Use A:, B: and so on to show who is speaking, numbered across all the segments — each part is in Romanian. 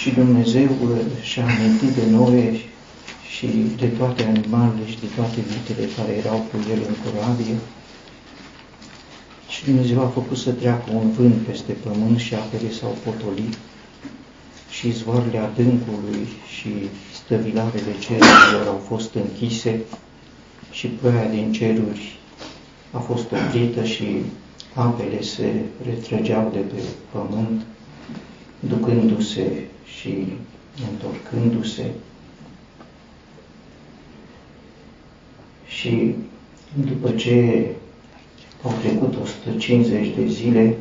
A: Și Dumnezeu și-a amintit de noi și de toate animalele și de toate vitele care erau cu el în corabie. Și Dumnezeu a făcut să treacă un vânt peste pământ și apele s-au potolit și izvoarele adâncului și stăvilarele cerurilor au fost închise și ploaia din ceruri a fost oprită și apele se retrăgeau de pe pământ, ducându-se și întorcându-se. Și după ce au trecut 150 de zile,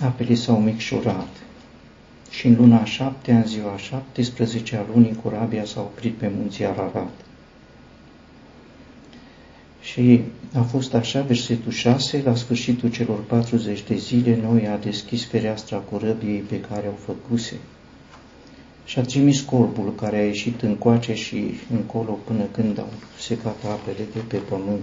A: apele s-au micșorat și în luna șapte, în ziua 17 a lunii, corabia s-a oprit pe munții Ararat. Și a fost așa, versetul 6, la sfârșitul celor 40 de zile, noi a deschis fereastra corăbiei pe care au făcuse și a trimis corbul care a ieșit încoace și încolo până când au secat apele de pe pământ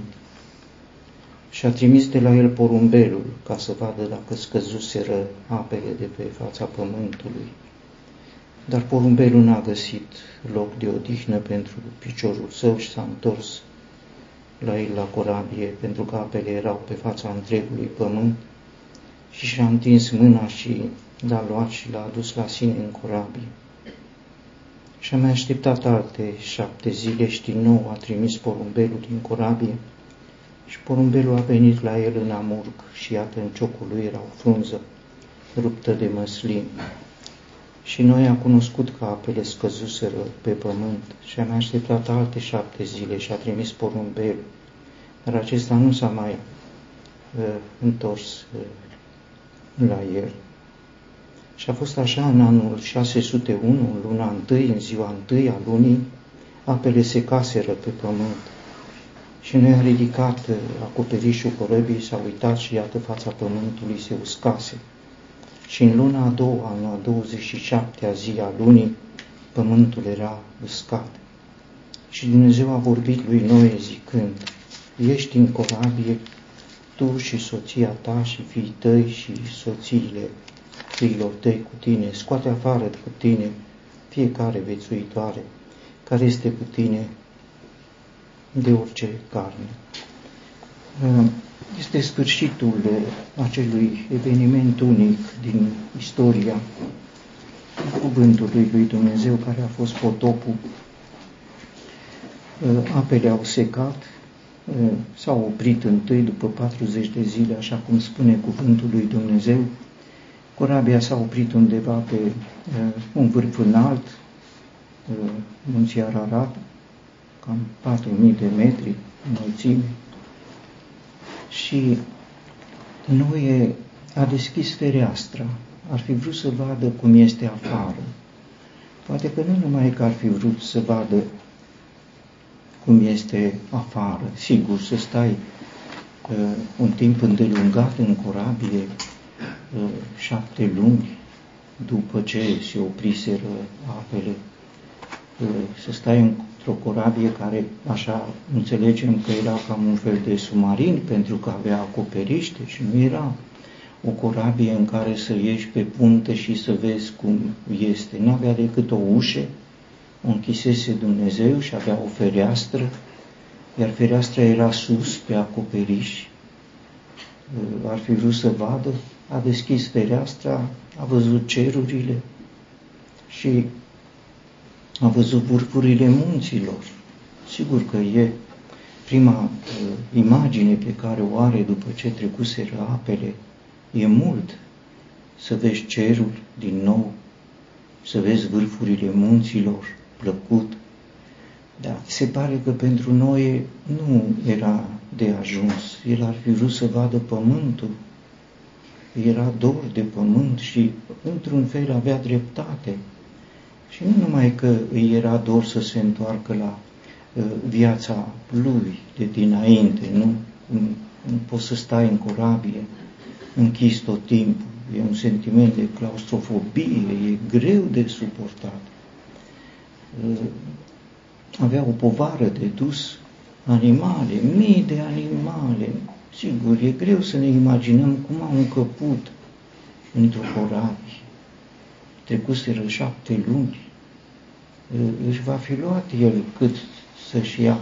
A: și a trimis de la el porumbelul ca să vadă dacă scăzuseră apele de pe fața pământului. Dar porumbelul n-a găsit loc de odihnă pentru piciorul său și s-a întors la el la corabie, pentru că apele erau pe fața întregului pământ și și-a întins mâna și l-a luat și l-a adus la sine în corabie. Și a mai așteptat alte șapte zile și din nou a trimis porumbelul din corabie și porumbelul a venit la el în amurg și iată în ciocul lui era o frunză ruptă de măslin. Și noi am cunoscut că apele scăzuseră pe pământ și am așteptat alte șapte zile și a trimis porumbelul. Dar acesta nu s-a mai uh, întors uh, la el. Și a fost așa în anul 601, în luna 1, în ziua 1 a lunii, apele se caseră pe pământ și noi a ridicat uh, acoperișul corăbii, s-a uitat și iată fața pământului se uscase. Și în luna a doua, în a 27-a zi a lunii, pământul era uscat. Și Dumnezeu a vorbit lui Noe zicând, ești în corabie, tu și soția ta și fiii tăi și soțiile fiilor tăi cu tine, scoate afară cu tine fiecare vețuitoare care este cu tine de orice carne. Ehm, este sfârșitul acelui eveniment unic din istoria cuvântului lui Dumnezeu care a fost potopul. Ehm, apele au secat, ehm, s-au oprit întâi după 40 de zile, așa cum spune cuvântul lui Dumnezeu. Corabia s-a oprit undeva pe un vârf înalt, munții Ararat, cam 4.000 de metri înălțime și Noe a deschis fereastra, ar fi vrut să vadă cum este afară. Poate că nu numai că ar fi vrut să vadă cum este afară, sigur, să stai uh, un timp îndelungat în corabie, uh, șapte luni, după ce se opriseră apele, uh, să stai într-o corabie care, așa înțelegem că era cam un fel de submarin, pentru că avea acoperiște și nu era o corabie în care să ieși pe punte și să vezi cum este. Nu avea decât o ușă, o închisese Dumnezeu și avea o fereastră, iar fereastra era sus pe acoperiș. Ar fi vrut să vadă, a deschis fereastra, a văzut cerurile și a văzut vârfurile munților. Sigur că e prima uh, imagine pe care o are după ce trecuseră apele. E mult să vezi cerul din nou, să vezi vârfurile munților, plăcut. Dar se pare că pentru noi nu era de ajuns. El ar fi vrut să vadă pământul. Era dor de pământ și, într-un fel, avea dreptate și nu numai că îi era dor să se întoarcă la uh, viața lui de dinainte, nu? Nu, nu poți să stai în corabie închis tot timpul, e un sentiment de claustrofobie, e greu de suportat. Uh, avea o povară de dus animale, mii de animale. Sigur, e greu să ne imaginăm cum au încăput într-o corabie. Trecuseră șapte luni. Își va fi luat el cât să-și ia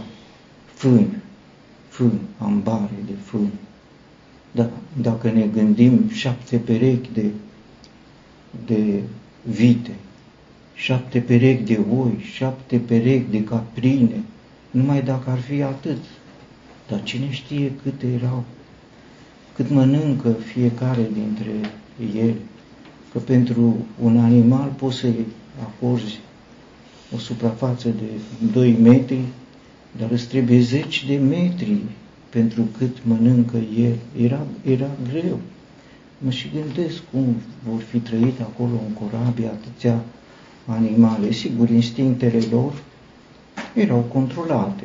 A: fân, fân, ambare de fân. Da, dacă ne gândim șapte perechi de, de vite, șapte perechi de oi, șapte perechi de caprine, numai dacă ar fi atât. Dar cine știe câte erau, cât mănâncă fiecare dintre ele, că pentru un animal poți să-i acorzi o suprafață de 2 metri, dar îți trebuie 10 de metri pentru cât mănâncă el. Era, era greu. Mă și gândesc cum vor fi trăit acolo în corabie atâția animale. Sigur, instinctele lor erau controlate.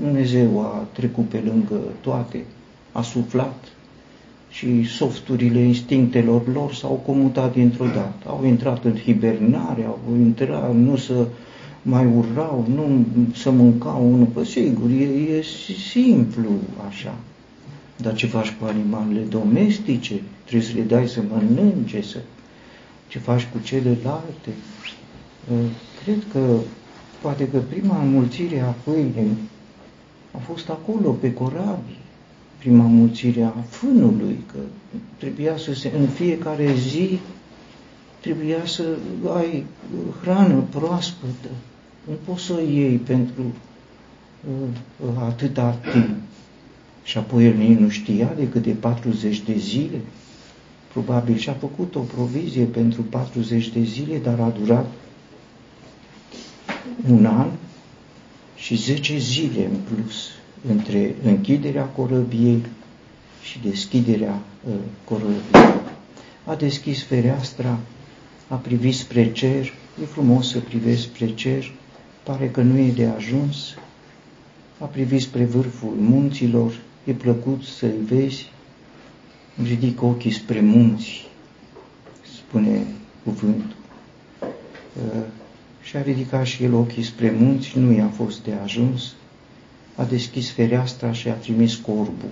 A: Dumnezeu a trecut pe lângă toate, a suflat și softurile instinctelor lor s-au comutat dintr-o dată. Au intrat în hibernare, au intrat, nu să mai urrau, nu să mâncau unul pe sigur, e, e simplu așa. Dar ce faci cu animalele domestice? Trebuie să le dai să mănânce, să... ce faci cu celelalte? Ă, cred că poate că prima înmulțire a pâinii a fost acolo, pe corabie, prima înmulțire a fânului, că trebuia să se, în fiecare zi trebuia să ai hrană proaspătă, nu poți să o iei pentru uh, atâta timp. Și apoi el nici nu știa decât de 40 de zile. Probabil și-a făcut o provizie pentru 40 de zile, dar a durat un an și 10 zile în plus între închiderea corăbiei și deschiderea uh, corăbiei. A deschis fereastra, a privit spre cer, e frumos să privești spre cer, pare că nu e de ajuns, a privit spre vârful munților, e plăcut să-i vezi, ridic ochii spre munți, spune cuvântul. Uh, și-a ridicat și el ochii spre munți, nu i-a fost de ajuns, a deschis fereastra și a trimis corbul.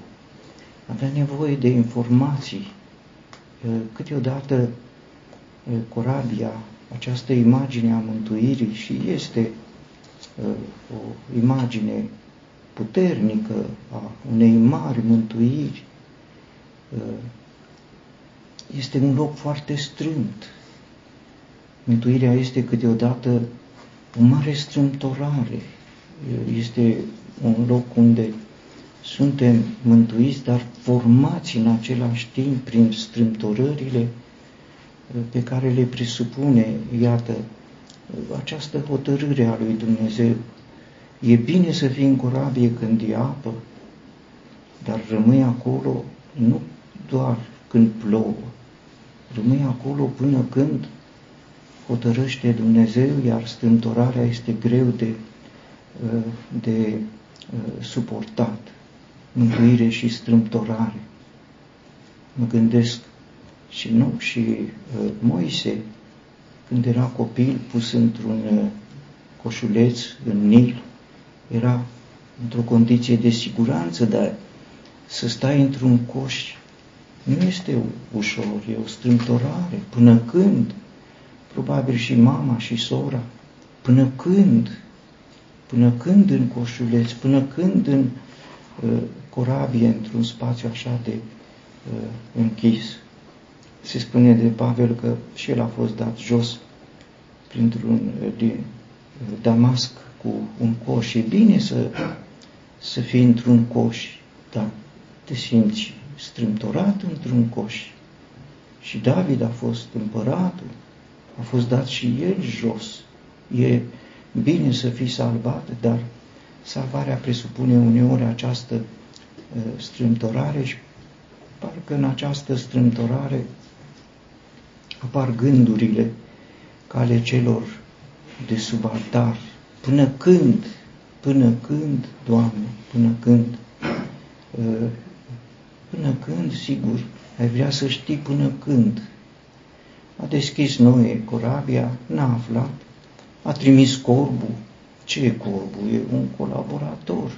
A: Avea nevoie de informații. Uh, câteodată uh, corabia, această imagine a mântuirii și este o imagine puternică a unei mari mântuiri, este un loc foarte strâmt. Mântuirea este câteodată o mare strâmtorare, este un loc unde suntem mântuiți, dar formați în același timp prin strâmtorările pe care le presupune, iată, această hotărâre a lui Dumnezeu. E bine să fii în corabie când e apă, dar rămâi acolo nu doar când plouă, rămâi acolo până când hotărăște Dumnezeu, iar strâmtorarea este greu de, de suportat. Mântuire și strâmtorare. Mă gândesc și nu, și Moise când era copil pus într-un uh, coșuleț în Nil, era într-o condiție de siguranță, dar să stai într-un coș nu este ușor, e o strâmtorare. Până când? Probabil și mama și sora. Până când? Până când în coșuleț? Până când în uh, corabie, într-un spațiu așa de uh, închis? se spune de Pavel că și el a fost dat jos printr-un din Damasc cu un coș. E bine să, să fii într-un coș, dar te simți strâmtorat într-un coș. Și David a fost împăratul, a fost dat și el jos. E bine să fii salvat, dar salvarea presupune uneori această uh, strâmtorare și parcă în această strâmtorare apar gândurile ca ale celor de sub altar. Până când, până când, Doamne, până când, uh, până când, sigur, ai vrea să știi până când? A deschis Noe corabia, n-a aflat, a trimis corbul. Ce e corbul? E un colaborator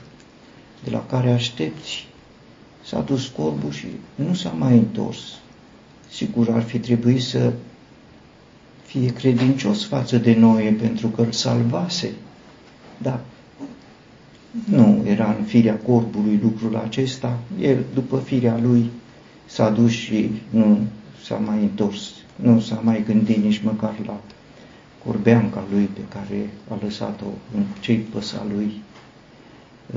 A: de la care aștepți. S-a dus corbul și nu s-a mai întors. Sigur, ar fi trebuit să fie credincios față de Noe pentru că îl salvase. Dar nu era în firea corbului lucrul acesta. El, după firea lui, s-a dus și nu s-a mai întors, nu s-a mai gândit nici măcar la corbeanca lui pe care a lăsat-o în cei păsa lui.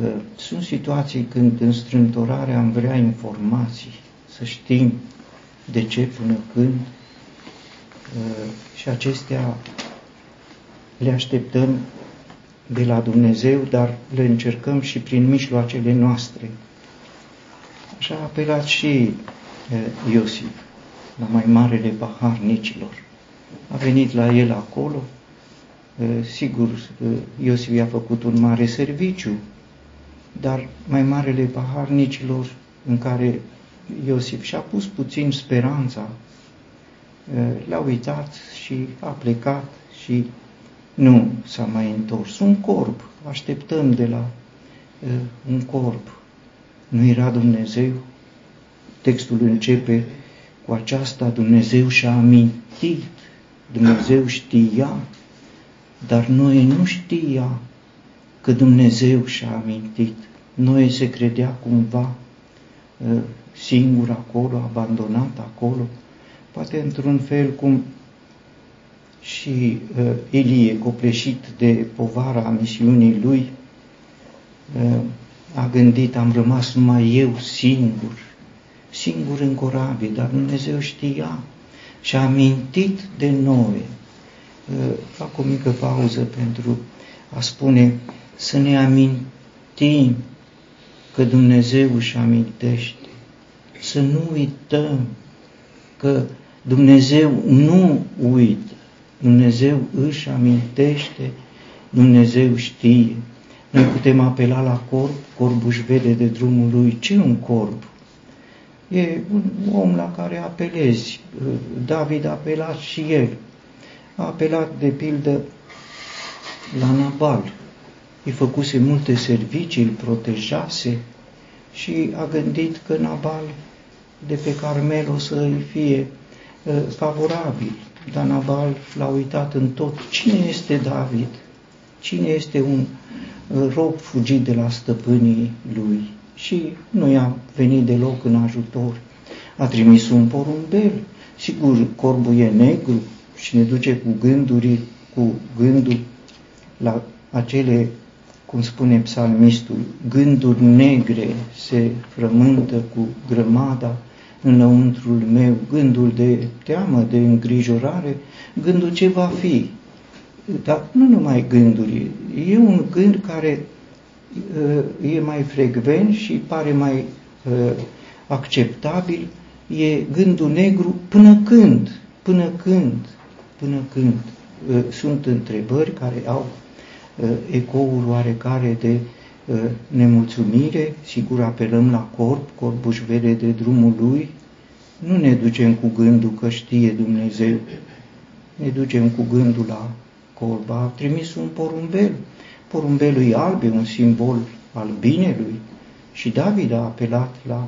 A: Uh, sunt situații când în strântorare am vrea informații, să știm de ce până când uh, și acestea le așteptăm de la Dumnezeu, dar le încercăm și prin mijloacele noastre. Așa a apelat și Iosif la mai marele paharnicilor. A venit la el acolo, sigur, Iosif i-a făcut un mare serviciu, dar mai marele paharnicilor în care Iosif și-a pus puțin speranța, l-a uitat și a plecat și nu s-a mai întors. Un corp, așteptăm de la uh, un corp. Nu era Dumnezeu? Textul începe cu aceasta, Dumnezeu și-a amintit, Dumnezeu știa, dar noi nu știa că Dumnezeu și-a amintit. Noi se credea cumva uh, singur acolo, abandonat acolo, poate într-un fel cum și uh, Ilie, copleșit de povara misiunii lui, uh, a gândit, am rămas numai eu singur, singur în corabie, dar Dumnezeu știa și a amintit de noi. Uh, fac o mică pauză pentru a spune să ne amintim că Dumnezeu își amintește, să nu uităm că Dumnezeu nu uită. Dumnezeu își amintește, Dumnezeu știe. Noi putem apela la corb, corbul își vede de drumul lui. Ce un corb? E un om la care apelezi. David a apelat și el. A apelat, de pildă, la Nabal. Îi făcuse multe servicii, îl protejase și a gândit că Nabal de pe Carmel o să îi fie uh, favorabil. Dar Nabal l-a uitat în tot. Cine este David? Cine este un uh, rob fugit de la stăpânii lui? Și nu i-a venit deloc în ajutor. A trimis un porumbel. Sigur, corbul e negru și ne duce cu gânduri, cu gândul la acele, cum spune psalmistul, gânduri negre se frământă cu grămada înăuntrul meu, gândul de teamă, de îngrijorare, gândul ce va fi. Dar nu numai gânduri, e un gând care uh, e mai frecvent și pare mai uh, acceptabil, e gândul negru până când, până când, până când. Uh, sunt întrebări care au ecouri oarecare de nemulțumire, sigur apelăm la corp, corpul își vede de drumul lui, nu ne ducem cu gândul că știe Dumnezeu, ne ducem cu gândul la corba. A trimis un porumbel. Porumbelul e alb, e un simbol al binelui. Și David a apelat la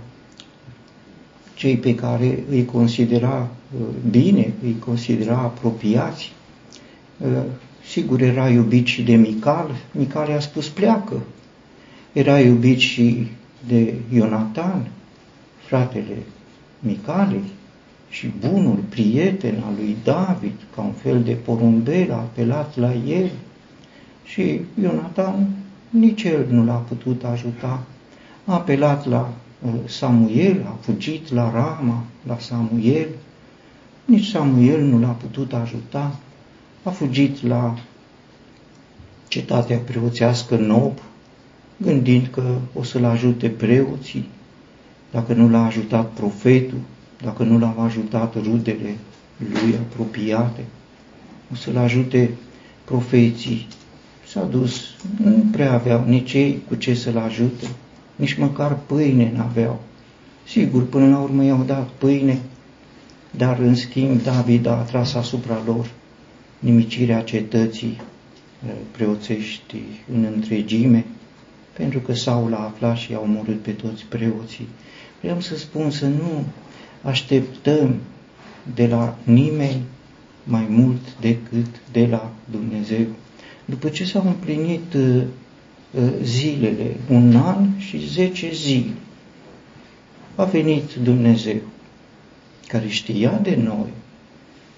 A: cei pe care îi considera uh, bine, îi considera apropiați. Uh, sigur, era iubit și de Mical. Mical i-a spus pleacă. Era iubit și de Ionatan, fratele Micale și bunul prieten al lui David, ca un fel de porumbel, a apelat la el și Ionatan nici el nu l-a putut ajuta. A apelat la uh, Samuel, a fugit la Rama, la Samuel, nici Samuel nu l-a putut ajuta, a fugit la cetatea preoțească Nob, gândind că o să-l ajute preoții, dacă nu l-a ajutat profetul, dacă nu l-au ajutat rudele lui apropiate, o să-l ajute profeții. S-a dus, nu prea aveau nici ei cu ce să-l ajute, nici măcar pâine n-aveau. Sigur, până la urmă i-au dat pâine, dar în schimb David a atras asupra lor nimicirea cetății uh, preoțești în întregime, pentru că Saul a aflat și a omorât pe toți preoții. Vreau să spun să nu așteptăm de la nimeni mai mult decât de la Dumnezeu. După ce s-au împlinit uh, uh, zilele, un an și zece zile, a venit Dumnezeu, care știa de noi.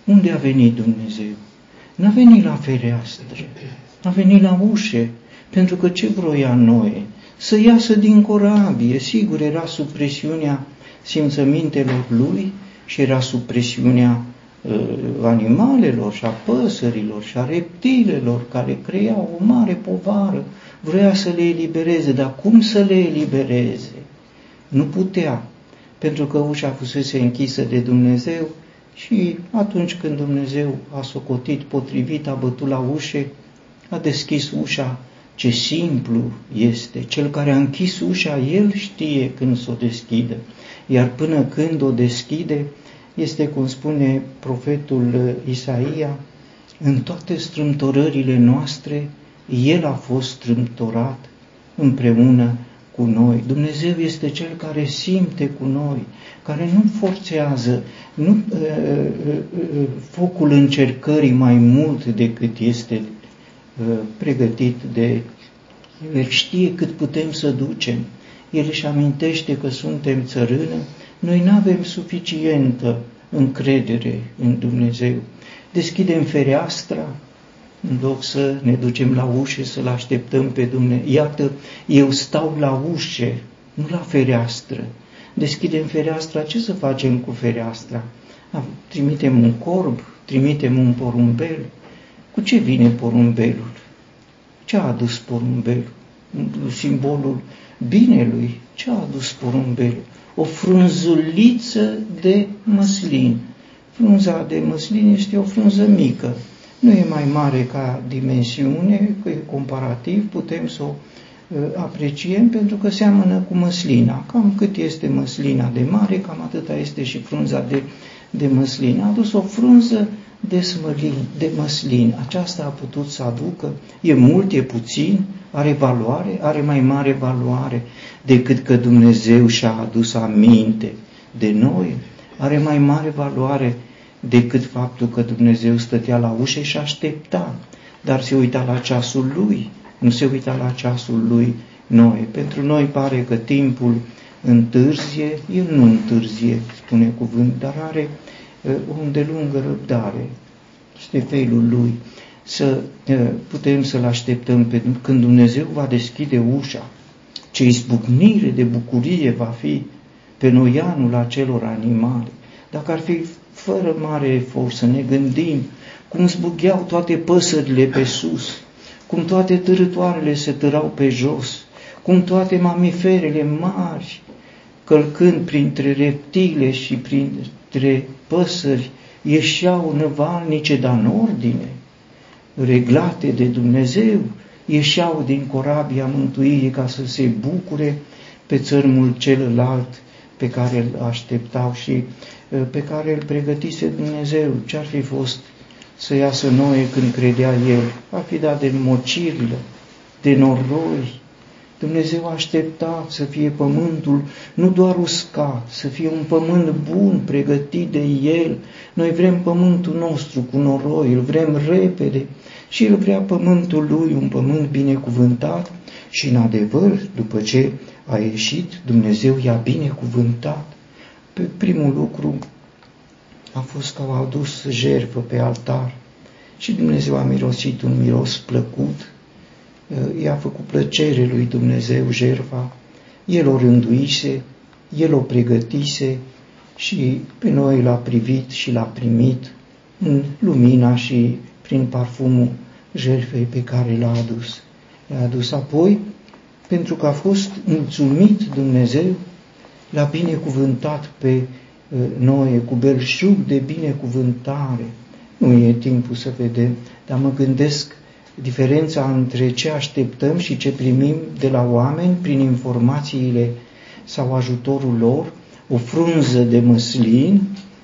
A: Unde a venit Dumnezeu? N-a venit la fereastră, a venit la ușe, pentru că ce vroia noi? Să iasă din corabie, sigur, era sub presiunea simțămintelor lui și era sub presiunea uh, animalelor și a păsărilor și a reptilelor care creau o mare povară. Vrea să le elibereze, dar cum să le elibereze? Nu putea, pentru că ușa fusese închisă de Dumnezeu și atunci când Dumnezeu a socotit potrivit, a bătut la ușe, a deschis ușa, ce simplu este. Cel care a închis ușa, el știe când să o deschidă. Iar până când o deschide, este cum spune profetul Isaia, în toate strâmtorările noastre, El a fost strâmtorat împreună cu noi. Dumnezeu este Cel care simte cu noi, care nu forțează nu, uh, uh, uh, focul încercării mai mult decât este uh, pregătit de El știe cât putem să ducem. El își amintește că suntem țărână, noi nu avem suficientă încredere în Dumnezeu. Deschidem fereastra, în loc să ne ducem la ușă să-L așteptăm pe Dumnezeu. Iată, eu stau la ușă, nu la fereastră. Deschidem fereastra, ce să facem cu fereastra? Trimitem un corb, trimitem un porumbel. Cu ce vine porumbelul? Ce a adus porumbelul? Simbolul binelui. Ce a adus porumbelul? O frunzuliță de măslin. Frunza de măslin este o frunză mică, nu e mai mare ca dimensiune, că comparativ putem să o uh, apreciem pentru că seamănă cu măslina. Cam cât este măslina de mare, cam atâta este și frunza de, de măslin. A adus o frunză de smălin, de măslin. Aceasta a putut să aducă, e mult, e puțin, are valoare, are mai mare valoare decât că Dumnezeu și-a adus aminte de noi, are mai mare valoare decât faptul că Dumnezeu stătea la ușă și aștepta, dar se uita la ceasul lui, nu se uita la ceasul lui noi. Pentru noi pare că timpul întârzie, el nu întârzie, spune cuvânt, dar are uh, o îndelungă răbdare. Este felul lui. Să uh, putem să-l așteptăm pe, când Dumnezeu va deschide ușa. Ce izbucnire de bucurie va fi pe noianul acelor animale. Dacă ar fi fără mare efort, să ne gândim cum zbugheau toate păsările pe sus, cum toate târătoarele se târau pe jos, cum toate mamiferele mari, călcând printre reptile și printre păsări, ieșeau năvalnice, dar în ordine, reglate de Dumnezeu, ieșeau din corabia mântuirii ca să se bucure pe țărmul celălalt pe care îl așteptau și Uh, pe care îl pregătise Dumnezeu. Ce-ar fi fost să iasă noi când credea El? Ar fi dat de mocirile, de noroi. Dumnezeu aștepta să fie pământul nu doar uscat, să fie un pământ bun, pregătit de El. Noi vrem pământul nostru cu noroi, îl vrem repede și El vrea pământul Lui, un pământ binecuvântat și în adevăr, după ce a ieșit, Dumnezeu i-a binecuvântat. Pe primul lucru a fost că au adus jertfă pe altar și Dumnezeu a mirosit un miros plăcut, i-a făcut plăcere lui Dumnezeu jertfa, El o rânduise, El o pregătise și pe noi l-a privit și l-a primit în lumina și prin parfumul jertfei pe care l-a adus. L-a adus apoi pentru că a fost mulțumit Dumnezeu l-a binecuvântat pe uh, Noe cu belșug de binecuvântare. Nu e timpul să vedem, dar mă gândesc diferența între ce așteptăm și ce primim de la oameni prin informațiile sau ajutorul lor, o frunză de măslin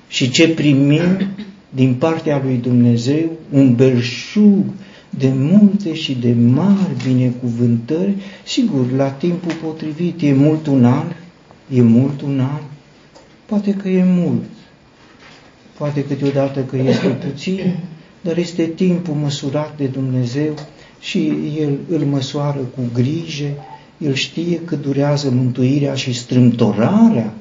A: Și ce primim din partea lui Dumnezeu, un belșug de multe și de mari binecuvântări, sigur, la timpul potrivit, e mult un an, e mult un an, poate că e mult, poate câteodată că este puțin, dar este timpul măsurat de Dumnezeu și El îl măsoară cu grijă, El știe că durează mântuirea și strâmtorarea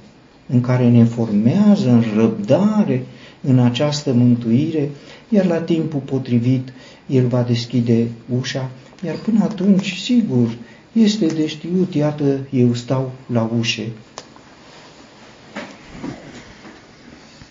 A: în care ne formează în răbdare în această mântuire, iar la timpul potrivit El va deschide ușa, iar până atunci, sigur, este de știut, iată, eu stau la ușe